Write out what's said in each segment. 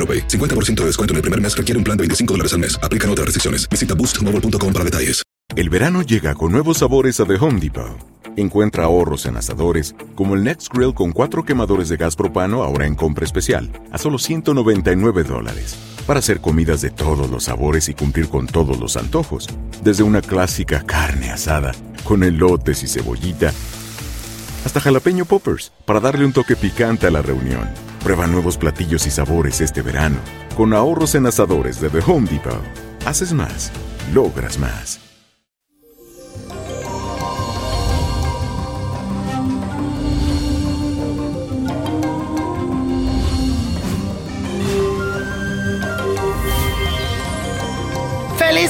AroPay. 50% de descuento en el primer mes requiere un plan de 25 dólares al mes. Aplican otras restricciones. Visita boostmobile.com para detalles. El verano llega con nuevos sabores a The Home Depot. Encuentra ahorros en asadores, como el Next Grill con cuatro quemadores de gas propano ahora en compra especial, a solo 199 dólares. Para hacer comidas de todos los sabores y cumplir con todos los antojos. Desde una clásica carne asada, con elotes y cebollita, hasta jalapeño poppers, para darle un toque picante a la reunión. Prueba nuevos platillos y sabores este verano, con ahorros en asadores de The Home Depot. Haces más, logras más.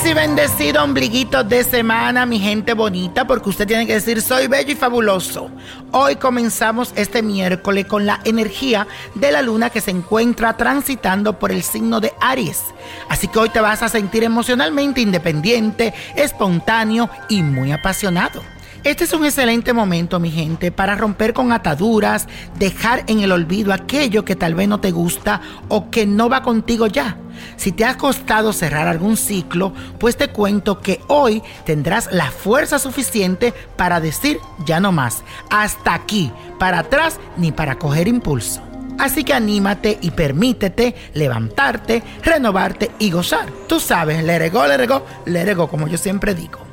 Feliz y bendecido ombliguito de semana, mi gente bonita, porque usted tiene que decir soy bello y fabuloso. Hoy comenzamos este miércoles con la energía de la luna que se encuentra transitando por el signo de Aries. Así que hoy te vas a sentir emocionalmente independiente, espontáneo y muy apasionado. Este es un excelente momento, mi gente, para romper con ataduras, dejar en el olvido aquello que tal vez no te gusta o que no va contigo ya. Si te ha costado cerrar algún ciclo, pues te cuento que hoy tendrás la fuerza suficiente para decir ya no más, hasta aquí, para atrás ni para coger impulso. Así que anímate y permítete levantarte, renovarte y gozar. Tú sabes, le regó, le regó, le regó, como yo siempre digo.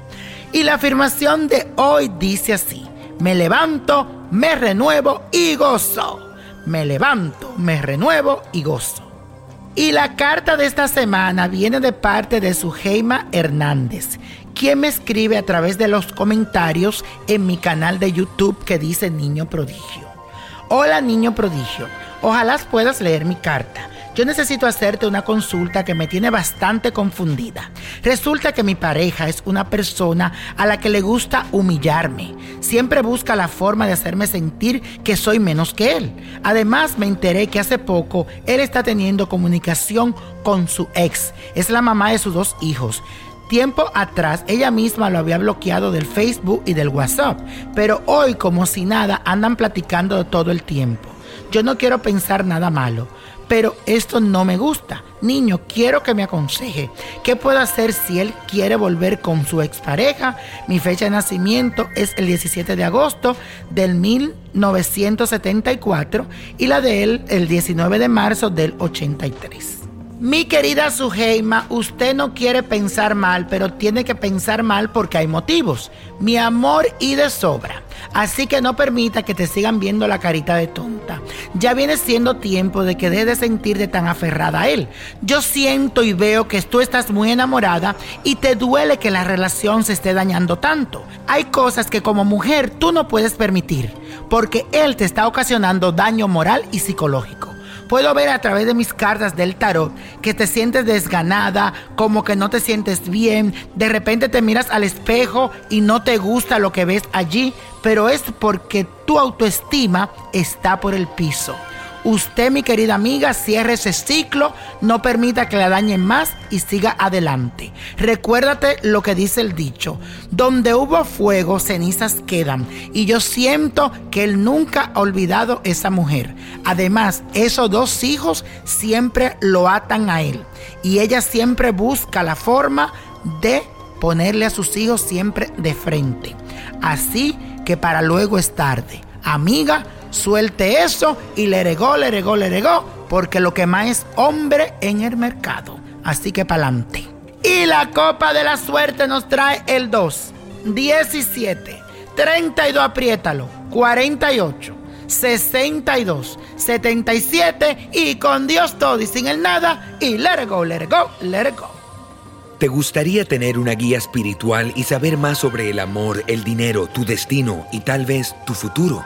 Y la afirmación de hoy dice así, me levanto, me renuevo y gozo. Me levanto, me renuevo y gozo. Y la carta de esta semana viene de parte de Suheima Hernández, quien me escribe a través de los comentarios en mi canal de YouTube que dice Niño Prodigio. Hola Niño Prodigio, ojalá puedas leer mi carta. Yo necesito hacerte una consulta que me tiene bastante confundida. Resulta que mi pareja es una persona a la que le gusta humillarme. Siempre busca la forma de hacerme sentir que soy menos que él. Además, me enteré que hace poco él está teniendo comunicación con su ex. Es la mamá de sus dos hijos. Tiempo atrás ella misma lo había bloqueado del Facebook y del WhatsApp, pero hoy como si nada andan platicando todo el tiempo. Yo no quiero pensar nada malo, pero esto no me gusta. Niño, quiero que me aconseje. ¿Qué puedo hacer si él quiere volver con su expareja? Mi fecha de nacimiento es el 17 de agosto del 1974 y la de él el 19 de marzo del 83. Mi querida Suheima, usted no quiere pensar mal, pero tiene que pensar mal porque hay motivos. Mi amor y de sobra. Así que no permita que te sigan viendo la carita de tonta. Ya viene siendo tiempo de que dejes de sentirte tan aferrada a él. Yo siento y veo que tú estás muy enamorada y te duele que la relación se esté dañando tanto. Hay cosas que como mujer tú no puedes permitir porque él te está ocasionando daño moral y psicológico. Puedo ver a través de mis cartas del tarot que te sientes desganada, como que no te sientes bien, de repente te miras al espejo y no te gusta lo que ves allí, pero es porque tu autoestima está por el piso. Usted, mi querida amiga, cierre ese ciclo, no permita que la dañen más y siga adelante. Recuérdate lo que dice el dicho, donde hubo fuego, cenizas quedan. Y yo siento que él nunca ha olvidado esa mujer. Además, esos dos hijos siempre lo atan a él. Y ella siempre busca la forma de ponerle a sus hijos siempre de frente. Así que para luego es tarde. Amiga, suelte eso y le regó, le regó, le regó, porque lo que más es hombre en el mercado. Así que pa'lante. Y la copa de la suerte nos trae el 2, 17, 32, apriétalo, 48, 62, 77 y con Dios todo y sin el nada y let it go, let it go, let go. ¿Te gustaría tener una guía espiritual y saber más sobre el amor, el dinero, tu destino y tal vez tu futuro?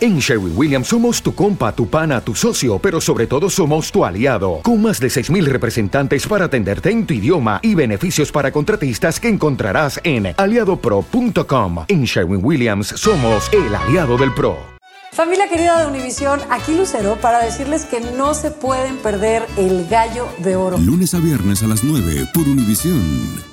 En Sherwin Williams somos tu compa, tu pana, tu socio, pero sobre todo somos tu aliado, con más de 6.000 representantes para atenderte en tu idioma y beneficios para contratistas que encontrarás en aliadopro.com. En Sherwin Williams somos el aliado del PRO. Familia querida de Univisión, aquí Lucero para decirles que no se pueden perder el gallo de oro. Lunes a viernes a las 9 por Univisión.